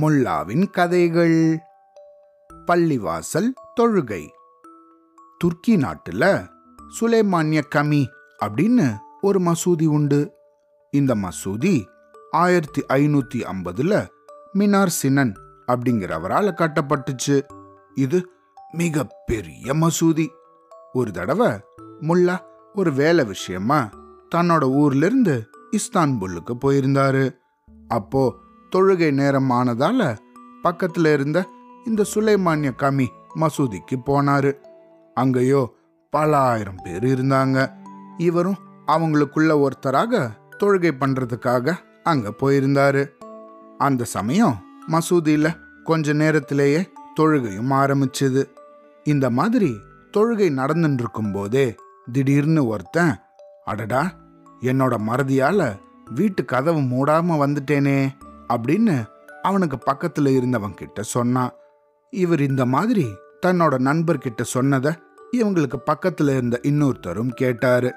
முல்லாவின் கதைகள். பள்ளிவாசல் தொழுகை. துர்க்கி நாட்டுல சுலைமானிய கமி அப்படின்னு ஒரு மசூதி உண்டு. இந்த மசூதி ஆயிரத்தி ஐநூத்தி ஐம்பதுல மினார் சினன் அப்படிங்கிறவரால கட்டப்பட்டுச்சு. இது மிக பெரிய மசூதி. ஒரு தடவை முல்லா ஒரு வேலை விஷயமா தன்னோட ஊர்ல இருந்து இஸ்தான்புல்லுக்கு போயிருந்தாரு. அப்போ தொழுகை நேரம் ஆனதால பக்கத்துல இருந்த இந்த சுலைமானிய கமி மசூதிக்கு போனாரு. அங்கேயோ பல ஆயிரம் பேர் இருந்தாங்க. இவரும் அவங்களுக்குள்ள ஒருத்தராக தொழுகை பண்றதுக்காக அங்க போயிருந்தாரு. அந்த சமயம் மசூதியில கொஞ்ச நேரத்திலேயே தொழுகையும் ஆரம்பிச்சது. இந்த மாதிரி தொழுகை நடந்துட்டு இருக்கும் போதே திடீர்னு ஒருத்தன் அடடா என்னோட மறதியால வீட்டு கதவு மூடாம வந்துட்டேனே அப்படின்னு அவனுக்கு பக்கத்துல இருந்தவன் கிட்ட சொன்னான் இவர் இந்த மாதிரி தன்னோட நண்பர்கிட்ட சொன்னதை இவங்களுக்கு பக்கத்துல இருந்த இன்னொருத்தரும் கேட்டாரு.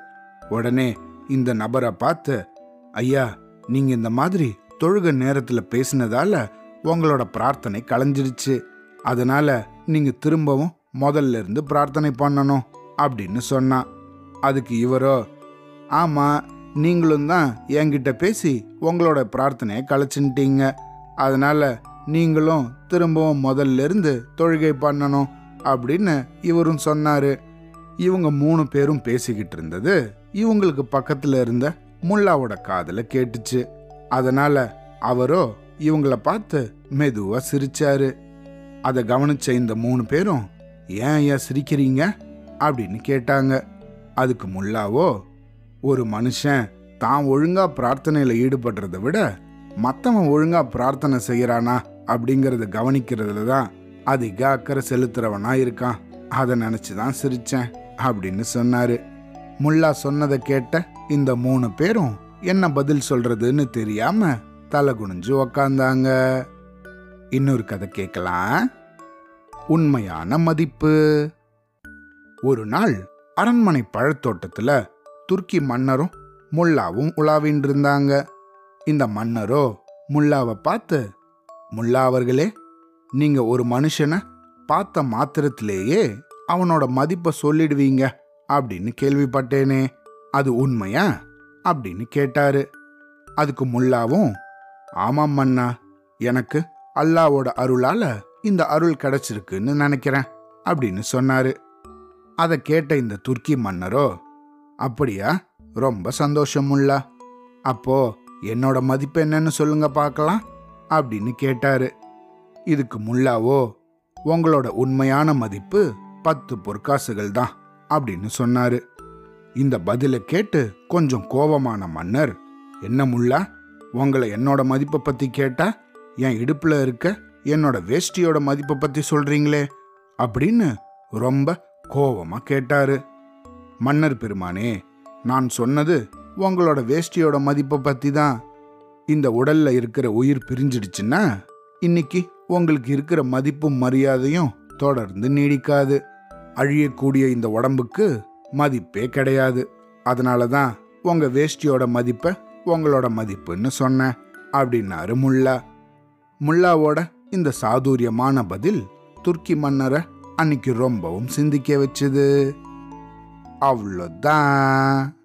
உடனே இந்த நபரை பார்த்து ஐயா நீங்க இந்த மாதிரி தொழுக நேரத்துல பேசினதால உங்களோட பிரார்த்தனை களைஞ்சிருச்சு அதனால நீங்க திரும்பவும் முதல்ல இருந்து பிரார்த்தனை பண்ணணும் அப்படின்னு சொன்னான் அதுக்கு இவரோ ஆமா நீங்களும் தான் என்கிட்ட பேசி உங்களோட பிரார்த்தனையை கலைச்சுட்டீங்க அதனால நீங்களும் திரும்பவும் முதல்ல இருந்து தொழுகை பண்ணணும் அப்படின்னு இவரும் சொன்னாரு. இவங்க மூணு பேரும் பேசிக்கிட்டு இருந்தது இவங்களுக்கு பக்கத்துல இருந்த முல்லாவோட காதுல கேட்டுச்சு. அதனால அவரோ இவங்கள பார்த்து மெதுவா சிரிச்சாரு. அதை கவனிச்ச இந்த மூணு பேரும் ஏன் ஏன் சிரிக்கிறீங்க? அப்படின்னு கேட்டாங்க. அதுக்கு முல்லாவோ ஒரு மனுஷன் தான் ஒழுங்காக பிரார்த்தனையில் ஈடுபடுறத விட மற்றவன் ஒழுங்காக பிரார்த்தனை செய்கிறானா அப்படிங்கிறத கவனிக்கிறதுல தான் அதிக அக்கறை செலுத்துறவனா இருக்கான். அதை நினச்சி தான் சிரித்தேன் அப்படின்னு சொன்னார். முல்லா சொன்னதை கேட்ட இந்த மூணு பேரும் என்ன பதில் சொல்கிறதுன்னு தெரியாமல் தலை குனிஞ்சு உக்காந்தாங்க. இன்னொரு கதை கேட்கலாம். உண்மையான மதிப்பு. ஒரு நாள் அரண்மனை பழத்தோட்டத்தில் துருக்கி மன்னரும் முல்லாவும் உலாவின்னு இருந்தாங்க இந்த மன்னரோ முல்லாவை பார்த்து முல்லா அவர்களே நீங்க ஒரு மனுஷனை பார்த்த மாத்திரத்திலேயே அவனோட மதிப்பை சொல்லிடுவீங்க அப்படின்னு கேள்விப்பட்டேனே. அது உண்மையா? அப்படின்னு கேட்டாரு. அதுக்கு முல்லாவும் ஆமாம் மன்னா எனக்கு அல்லாவோட அருளால இந்த அருள் கிடைச்சிருக்குன்னு நினைக்கிறேன் அப்படின்னு சொன்னாரு. அதை கேட்ட இந்த துர்க்கி மன்னரோ அப்படியா? ரொம்ப சந்தோஷம் முல்லா அப்போ என்னோட மதிப்பு என்னன்னு சொல்லுங்க பார்க்கலாம் அப்படின்னு கேட்டாரு. இதுக்கு முல்லாவோ உங்களோட உண்மையான மதிப்பு பத்து பொற்காசுகள் தான் அப்படின்னு சொன்னாரு. இந்த பதிலை கேட்டு கொஞ்சம் கோபமான மன்னர் என்ன முல்லா உங்களை என்னோட மதிப்பை பத்தி கேட்டா என் இடுப்புல இருக்க என்னோட வேஷ்டியோட மதிப்பை பத்தி சொல்றீங்களே அப்படின்னு ரொம்ப கோபமா கேட்டாரு. மன்னர் பெருமானே நான் சொன்னது உங்களோட வேஷ்டியோட மதிப்பை பத்தி தான் இந்த உடல்ல இருக்கிற உயிர் பிரிஞ்சிடுச்சுன்னா இன்னைக்கு உங்களுக்கு இருக்கிற மதிப்பும் மரியாதையும் தொடர்ந்து நீடிக்காது. அழியக்கூடிய இந்த உடம்புக்கு மதிப்பே கிடையாது. அதனால தான் உங்க வேஷ்டியோட மதிப்பை உங்களோட மதிப்புன்னு சொன்னேன் அப்படின்னாரு முல்லா. முல்லாவோட இந்த சாதுரியமான பதில் துர்க்கி மன்னரை அன்னைக்கு ரொம்பவும் சிந்திக்க வச்சது. Avrulada.